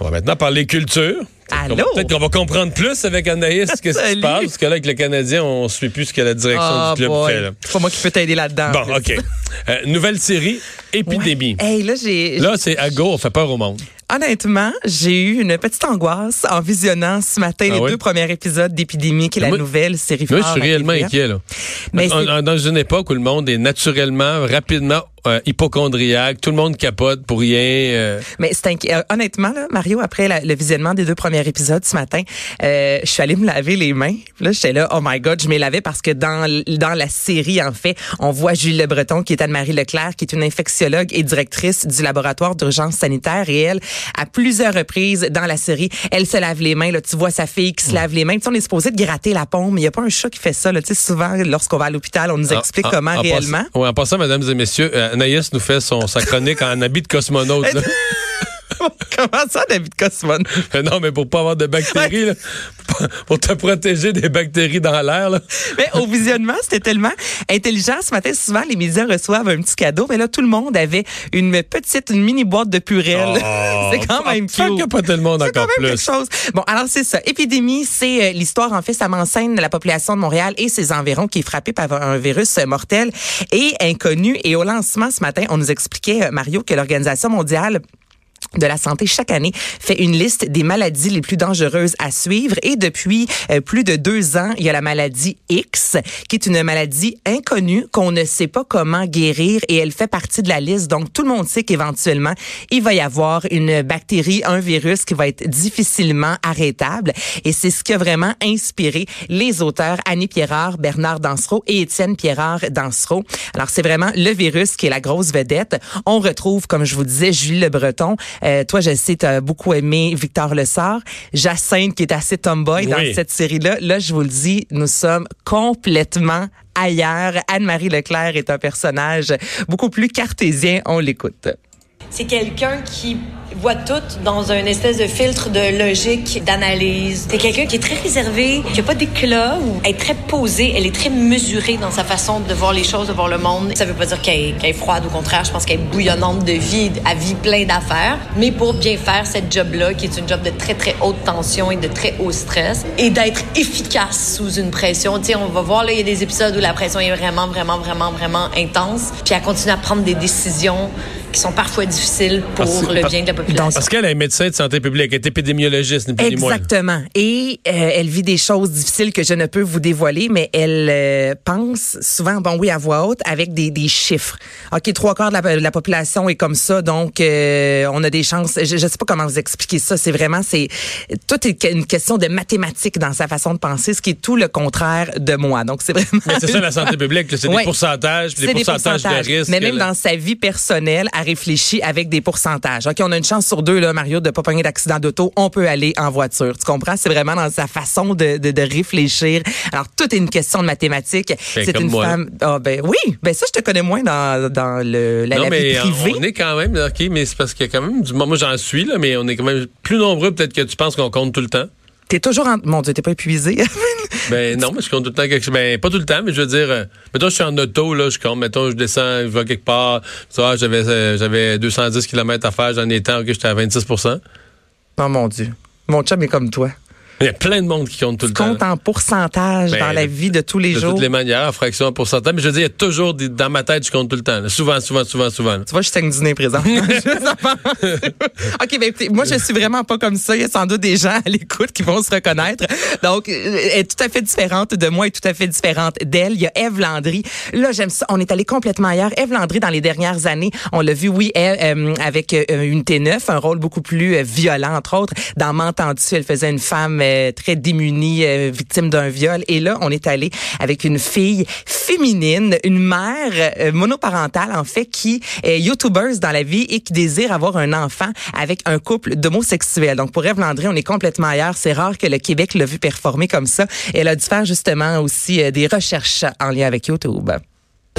On va maintenant parler culture. Allô? Peut-être qu'on va comprendre plus avec Anaïs ce que se passe, parce que là, avec le Canadien, on ne suit plus ce que la direction Ah, du club boy. fait. C'est pas moi qui peux t'aider là-dedans. Bon, OK. Euh, nouvelle série, Épidémie. Hey, là, j'ai. Là, c'est à go, on fait peur au monde. Honnêtement, j'ai eu une petite angoisse en visionnant ce matin Ah les oui? deux premiers épisodes d'Épidémie, qui est la Moi- nouvelle série Moi, je suis réellement inquiet, là. Mais dans une époque où le monde est naturellement, rapidement euh, hypochondriaque, tout le monde capote pour rien. euh, Mais c'est inqui- euh, honnêtement là, Mario, après la- le visionnement des deux premiers épisodes ce matin, euh, je suis allée me laver les mains. Puis Là, j'étais là, oh my god, je m'ai lavé parce que dans dans la série, en fait, on voit Julie Le Breton qui est Anne-Marie Leclerc, qui est une infectiologue et directrice du laboratoire d'urgence sanitaire, et elle, à plusieurs reprises dans la série, elle se lave les mains. Là, tu vois sa fille qui se lave les mains. Tu sais, on est supposé de gratter la paume, mais il y a pas un chat qui fait ça. Là. Tu sais, souvent, lorsqu'on va à l'hôpital, on nous en- explique en- comment en réellement. ouais, en passant, mesdames et messieurs, euh, Anaïs nous fait son, sa chronique en habit de cosmonaute. comment ça, David Cosmon? Euh, non, mais pour pas avoir de bactéries, là, pour- te protéger des bactéries dans l'air. là. Mais au visionnement, c'était tellement intelligent. Ce matin, souvent, les médias reçoivent un petit cadeau. Mais là, tout le monde avait une petite, une mini boîte de purée. c'est quand même cute. y a pas tellement C'est quand encore même plus. quelque chose. Bon, alors c'est ça. Épidémie, c'est euh, l'histoire, en fait, ça m'enseigne la population de Montréal et ses environs qui est frappée par un virus euh, mortel et inconnu. Et au lancement ce matin, on nous expliquait, euh, Mario, que l'Organisation mondiale de la santé chaque année fait une liste des maladies les plus dangereuses à suivre. Et depuis euh, plus de deux ans il y a la maladie X qui est une maladie inconnue qu'on ne sait pas comment guérir et elle fait partie de la liste. Donc tout le monde sait qu'éventuellement il va y avoir une bactérie un virus qui va être difficilement arrêtable. Et c'est ce qui a vraiment inspiré les auteurs Annie Pierrard Bernard Dansereau et Étienne Pierrard Dansereau. Alors c'est vraiment le virus qui est la grosse vedette. On retrouve comme je vous disais Julie Le Breton euh, toi, je sais, tu as beaucoup aimé Victor Lessard. Jacinthe, qui est assez tomboy dans cette série-là. Là, je vous le dis, nous sommes complètement ailleurs. Anne-Marie Leclerc est un personnage beaucoup plus cartésien. On l'écoute. C'est quelqu'un qui voit tout dans un espèce de filtre de logique, d'analyse. C'est quelqu'un qui est très réservé, qui n'a pas d'éclat, ou elle est très posée, elle est très mesurée dans sa façon de voir les choses, de voir le monde. Ça veut pas dire qu'elle est, froide, au contraire, je pense qu'elle est bouillonnante de vie, à vie plein d'affaires. Mais pour bien faire cette job-là, qui est une job de très, très haute tension et de très haut stress, et d'être efficace sous une pression. Tu sais, on va voir, il y a des épisodes où la pression est vraiment, vraiment, vraiment, vraiment intense, puis elle continue à prendre des décisions qui sont parfois difficiles pour Parce- le bien de la population. Parce qu'elle est médecin de santé publique, elle est épidémiologiste, ni plus ni moins. Exactement. Et euh, elle vit des choses difficiles que je ne peux vous dévoiler, mais elle euh, pense souvent, bon oui, à voix haute, avec des, des chiffres. OK, trois quarts de la, population est comme ça, donc euh, on a des chances. Je ne sais pas comment vous expliquer ça. C'est vraiment, c'est tout est une question de mathématiques dans sa façon de penser, ce qui est tout le contraire de moi. Donc c'est vraiment. Mais c'est ça la santé publique, c'est Ouais. des pourcentages, puis des C'est pourcentages, de risque. Mais même dans sa vie personnelle, elle réfléchit avec des pourcentages. OK, on a une chance sur deux, là, Mario, de pas pogner d'accident d'auto. On peut aller en voiture. Tu comprends? C'est vraiment dans sa façon de, de, de réfléchir. Alors, tout est une question de mathématiques. Ben, c'est une moi. femme. Ah, ben oui. Ben ça, je te connais moins dans, dans le, la, non, la vie mais privée. on est quand même, OK, mais c'est parce qu'il y a quand même du Moi, j'en suis, là, mais on est quand même plus nombreux, peut-être que tu penses qu'on compte tout le temps. T'es toujours en... Mon Dieu, t'es pas épuisé. Ben non, mais je compte tout le temps quelque chose. Ben pas tout le temps, mais je veux dire, euh, mettons, je suis en auto, là, je compte, mettons, je descends, je vais quelque part, tu vois, j'avais, euh, j'avais 210 km à faire, j'en ai OK, j'étais à 26% oh mon Dieu. Mon chum est comme toi. Il y a plein de monde qui compte tout le temps. Compte en pourcentage Ben, dans la vie de tous les de jours. toutes les manières, fraction, en pourcentage. Mais je veux dire, il y a toujours des, dans ma tête, je compte tout le temps. là. Souvent, souvent, souvent, souvent. là. Tu vois, je saigne du nez présent. OK, ben moi, je suis vraiment pas comme ça. Il y a sans doute des gens à l'écoute qui vont se reconnaître. Donc, euh, elle est tout à fait différente de moi et tout à fait différente d'elle. Il y a Eve Landry. Là, j'aime ça. On est allé complètement ailleurs. Eve Landry, dans les dernières années, on l'a vu, oui, elle, euh, avec euh, une T9, un rôle beaucoup plus euh, violent, entre autres. Dans M'entends-tu, elle faisait une femme euh, très démunie, euh, victime d'un viol. Et là, on est allé avec une fille féminine, une mère euh, monoparentale, en fait, qui est youtubeuse dans la vie et qui désire avoir un enfant avec un couple d'homosexuels. Donc, pour Eve Landry, on est complètement ailleurs. C'est rare que le Québec l'a vu performer comme ça. Elle a dû faire justement aussi euh, des recherches en lien avec YouTube.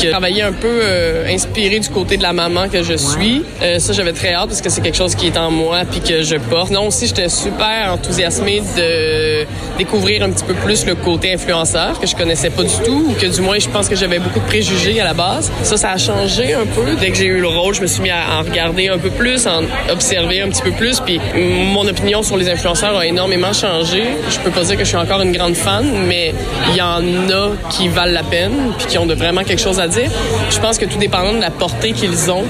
J'ai travaillé un peu euh, inspiré du côté de la maman que je suis. Euh, ça, j'avais très hâte parce que c'est quelque chose qui est en moi puis que je porte. Non, aussi, j'étais super enthousiasmée de découvrir un petit peu plus le côté influenceur que je connaissais pas du tout ou que du moins, je pense que j'avais beaucoup de préjugés à la base. Ça, ça a changé un peu. Dès que j'ai eu le rôle, je me suis mis à en regarder un peu plus, à en observer un petit peu plus. Puis mon opinion sur les influenceurs a énormément changé. Je peux pas dire que je suis encore une grande fan, mais il y en a qui valent la peine puis qui ont de vraiment quelque chose à dire. Je pense que tout dépendant de la portée qu'ils ont,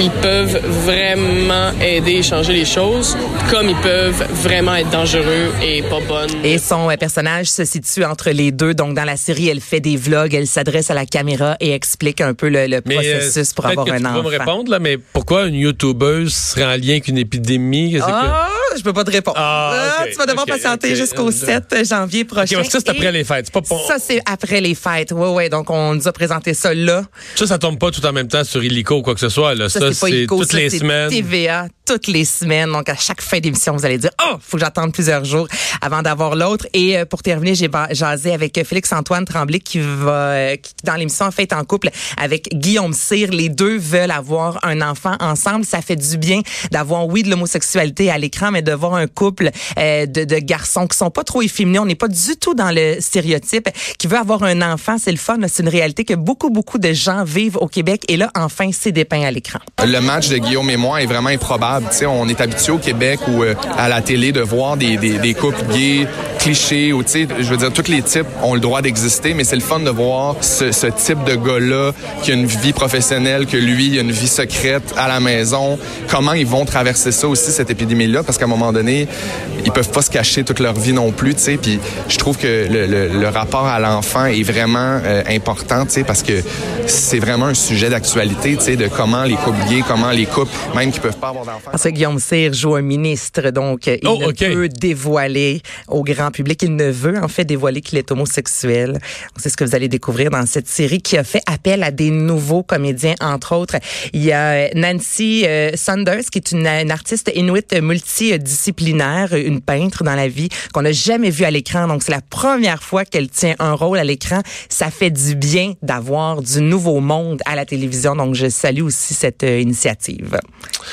ils peuvent vraiment aider et changer les choses, comme ils peuvent vraiment être dangereux et pas bonnes. Et son euh, personnage se situe entre les deux. Donc, dans la série, elle fait des vlogs, elle s'adresse à la caméra et explique un peu le, le Mais, euh, processus pour avoir que un tu enfant. me répondre, là, mais pourquoi une YouTubeuse serait en lien avec une épidémie? Que- Ah, je peux pas te répondre. Ah, Ah, tu vas devoir patienter jusqu'au 7 janvier Ok, prochain. ça, c'est après les fêtes. C'est pas pour- Ça, c'est après les fêtes. Oui, oui. Donc, on nous a présenté ça là. Ça, ça tombe pas tout en même temps sur Illico ou quoi que ce soit. Là. Ça, Ça, c'est toutes ça, les semaines. TVA, toutes les semaines. Donc, à chaque fin d'émission, vous allez dire, oh, faut que j'attende plusieurs jours avant d'avoir l'autre. Et euh, pour terminer, j'ai jasé avec euh, Félix-Antoine Tremblay qui va, euh, qui, dans l'émission en fait en couple avec Guillaume Cyr. Les deux veulent avoir un enfant ensemble. Ça fait du bien d'avoir, oui, de l'homosexualité à l'écran, mais de voir un couple euh, de, de garçons qui sont pas trop efféminés. On n'est pas du tout dans le stéréotype. Qui veut avoir un enfant, c'est le fun. C'est une réalité que beaucoup, beaucoup de gens vivent au Québec. Et là, enfin, c'est dépeint à l'écran. Le match de Guillaume et moi est vraiment improbable. Tu sais, on est habitué au Québec ou euh, à la télé de voir des, des, des couples gays clichés ou tu je veux dire, tous les types ont le droit d'exister, mais c'est le fun de voir ce, ce type de gars-là qui a une vie professionnelle, que lui, il a une vie secrète à la maison. Comment ils vont traverser ça aussi, cette épidémie-là, parce qu'à un moment donné, ils peuvent pas se cacher toute leur vie non plus, tu sais. Puis je trouve que le, le, le rapport à l'enfant est vraiment euh, important, tu sais, parce que c'est vraiment un sujet d'actualité, tu sais, de comment les couples gays, comment les couples, même qui peuvent pas avoir d'enfants. Parce que Guillaume Cyr joue un ministre, donc euh, il Oh, ne OK. peut dévoiler au grand public, il ne veut en fait dévoiler qu'il est homosexuel. C'est ce que vous allez découvrir dans cette série qui a fait appel à des nouveaux comédiens, entre autres. Il y a euh, Nancy euh, Saunders, qui est une, une artiste inuit multidisciplinaire, une peintre dans la vie qu'on n'a jamais vue à l'écran. Donc c'est la première fois qu'elle tient un rôle à l'écran. Ça fait du bien d'avoir du nouveau monde à la télévision. Donc je salue aussi cette euh, initiative.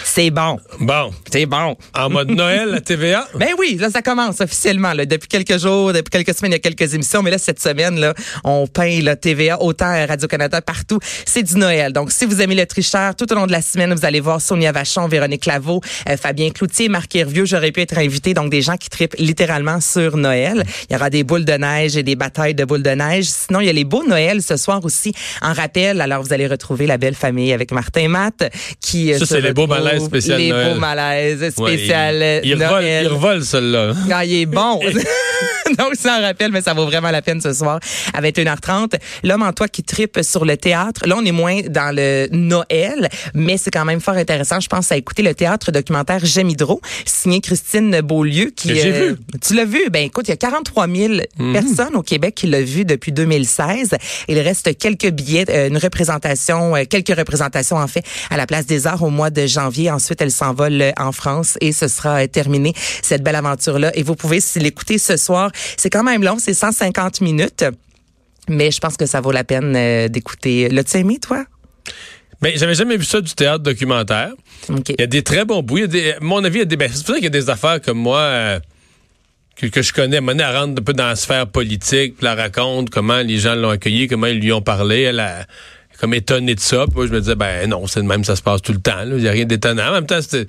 C'est bon. Bon, C'est bon. en mode Noël, la TVA. Ben oui, là, ça commence officiellement. Là. Depuis quelques jours, depuis quelques semaines, il y a quelques émissions. Mais là, cette semaine, là, on peint la TVA, autant à Radio-Canada, partout. C'est du Noël. Donc, si vous aimez le tricheur, tout au long de la semaine, vous allez voir Sonia Vachon, Véronique Laveau, euh, Fabien Cloutier, Marc Hervieux. J'aurais pu être invité. Donc, des gens qui tripent littéralement sur Noël. Il y aura des boules de neige et des batailles de boules de neige. Sinon, il y a les beaux Noëls ce soir aussi. En rappel, alors, vous allez retrouver la belle famille avec Martin et Matt, qui euh, Ça, c'est les beaux malaises spécial Les Noël. beaux malaises Ouais, spécial euh, il, il revole, Noël. il revole, celle-là. Ah, il est bon. Donc, ça en rappelle, mais ça vaut vraiment la peine ce soir à 21h30. L'homme en toi qui tripe sur le théâtre. Là, on est moins dans le Noël, mais c'est quand même fort intéressant. Je pense à écouter le théâtre documentaire J'aime Hydro, signé Christine Beaulieu. Qui, j'ai vu. Mhm. Tu l'as vu? Ben, écoute, il y a 43 000 personnes au Québec qui l'ont vu depuis 2016. Il reste quelques billets, euh, une représentation, euh, quelques représentations, en fait, à la Place des Arts au mois de janvier. Ensuite, elle s'envole euh, en France et ce sera euh, terminé, cette belle aventure-là. Et vous pouvez l'écouter ce soir. C'est quand même long, c'est 150 minutes. Mais je pense que ça vaut la peine euh, d'écouter. L'as-tu aimé, toi? Mais j'avais jamais vu ça du théâtre documentaire. Il y a des très bons bouts. Il y a des, à mon avis, il y a des, ben, c'est pour ça qu'il y a des affaires comme moi euh, que, que je connais. Monnaie, elle rentre un peu dans la sphère politique, puis elle raconte comment les gens l'ont accueilli, comment ils lui ont parlé. Elle a comme étonnée de ça. Puis moi, je me disais, ben non, c'est le même, ça se passe tout le temps. là. Il n'y a rien d'étonnant. En même temps, c'était...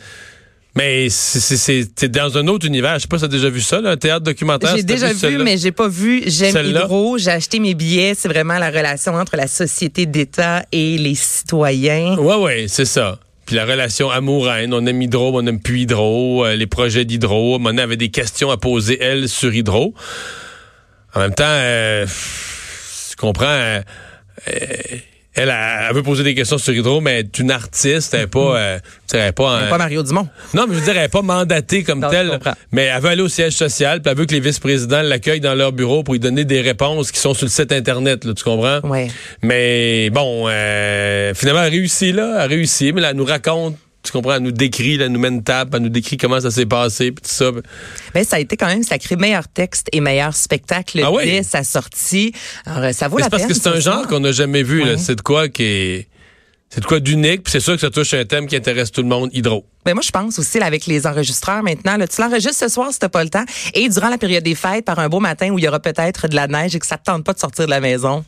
Mais c'est- c'est c'est- c'est dans un autre univers. Je sais pas si tu as déjà vu ça, là, un théâtre documentaire. J'ai t'as déjà vu, mais j'ai pas vu J'aime? Hydro. J'ai acheté mes billets. C'est vraiment la relation entre la société d'État et les citoyens. Ouais, ouais, c'est ça. Puis la relation amour-haine, on aime Hydro, on aime plus Hydro, euh, les projets d'Hydro. Monet avait des questions à poser, elle, sur Hydro. En même temps, euh, tu comprends, euh, euh, elle, elle veut poser des questions sur Hydro, mais elle est une artiste, elle est pas... euh, tu sais, elle est pas, en- Pas Mario Dumont. non, mais je veux dire, elle n'est pas mandatée comme Non, telle, mais elle veut aller au siège social, puis elle veut que les vice-présidents l'accueillent dans leur bureau pour lui donner des réponses qui sont sur le site Internet, là, tu comprends? Ouais. Mais bon, euh, finalement, elle a réussi, là, elle a réussi, mais là, elle nous raconte tu comprends, elle nous décrit, elle nous met une table, elle nous décrit comment ça s'est passé, puis tout ça. Ben, ça a été quand même sacré meilleur texte et meilleur spectacle Ah oui? dès sa sortie. Alors, euh, ça vaut Mais la C'est parce peine. que c'est un genre qu'on n'a jamais vu. C'est de quoi qui est. C'est de quoi d'unique, puis c'est sûr que ça touche un thème qui intéresse tout le monde, hydro. Ben moi, je pense aussi là, avec les enregistreurs maintenant. Là, tu l'enregistres ce soir si t'as pas le temps. Et durant la période des fêtes, par un beau matin où il y aura peut-être de la neige et que ça te tente pas de sortir de la maison.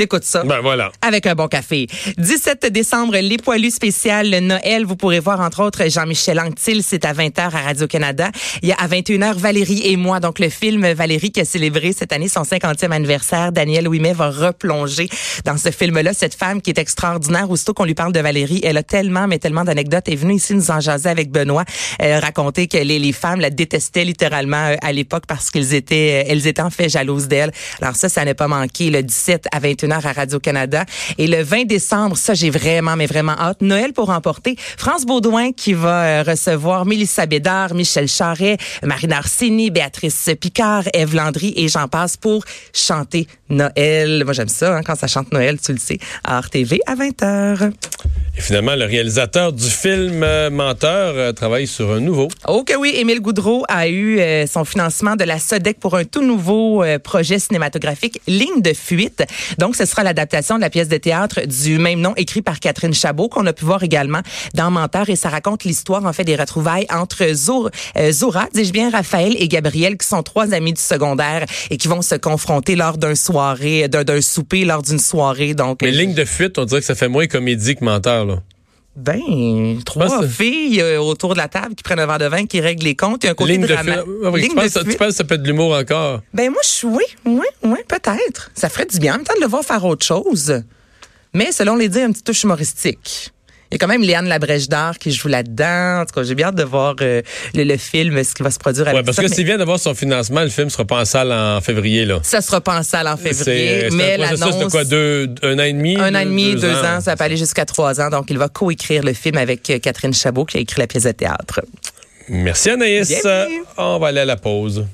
T'écoutes ça. Ben voilà. Avec un bon café. 17 décembre, les poilus spécial Noël. Vous pourrez voir, entre autres, Jean-Michel Anctil. C'est à 20h à Radio-Canada. Il y a à 21h Valérie et moi. Donc, le film Valérie qui a célébré cette année son 50e anniversaire. Daniel Ouimet va replonger dans ce film-là. Cette femme qui est extraordinaire. Aussitôt qu'on lui parle de Valérie, elle a tellement, mais tellement d'anecdotes. Elle est venue ici nous en jaser avec Benoît. Elle a raconté que les, les femmes la détestaient littéralement euh, à l'époque parce qu'elles étaient, elles étaient en fait jalouses d'elle. Alors ça, ça n'a pas manqué. Le 17 à 21h à Radio-Canada. Et le 20 décembre, ça, j'ai vraiment, mais vraiment hâte. Noël pour emporter. France Baudouin qui va euh, recevoir Mélissa Bédard, Michel Charret, Marine Arseni, Béatrice Picard, Eve Landry et j'en passe pour chanter Noël. Moi, j'aime ça, hein, quand ça chante Noël, tu le sais, à RTV à 20h. Et finalement, le réalisateur du film euh, Menteur euh, travaille sur un nouveau. Oh que oui, Émile Goudreau a eu euh, son financement de la SODEC pour un tout nouveau projet cinématographique, Ligne de fuite. Donc, ce sera l'adaptation de la pièce de théâtre du même nom, écrit par Catherine Chabot, qu'on a pu voir également dans Menteur. Et ça raconte l'histoire, en fait, des retrouvailles entre Zour- euh, Zora, dis-je bien, Raphaël et Gabriel, qui sont trois amis du secondaire et qui vont se confronter lors d'un soirée, d'un d'un souper, lors d'une soirée. Donc, Mais euh, ligne de fuite, on dirait que ça fait moins comédie que menteur. Là. Ben, trois filles euh, autour de la table qui prennent un verre de vin, qui règlent les comptes. Il y a un côté Ligne de drama-. Ah oui, Ligne tu, de penses, tu fuite. penses que ça peut être de l'humour encore? Ben moi, je suis oui, oui, oui, peut-être. Ça ferait du bien en même temps de le voir faire autre chose. Mais selon les dires, une petite touche humoristique. Il y a quand même Léane Labrèche d'Art qui joue là-dedans. En tout cas, j'ai bien hâte de voir euh, le, le film, ce qui va se produire avec Ouais, parce ça. que mais s'il vient d'avoir son financement, le film sera pas en salle en février. Là. ça sera pas en salle en février, mais processus de l'annonce... quoi? Deux, un an et demi? Un an et demi, deux, ans, ans. ça peut aller jusqu'à trois ans. Donc, il va coécrire le film avec euh, Catherine Chabot, qui a écrit la pièce de théâtre. Merci Anaïs. Bienvenue. On va aller à la pause.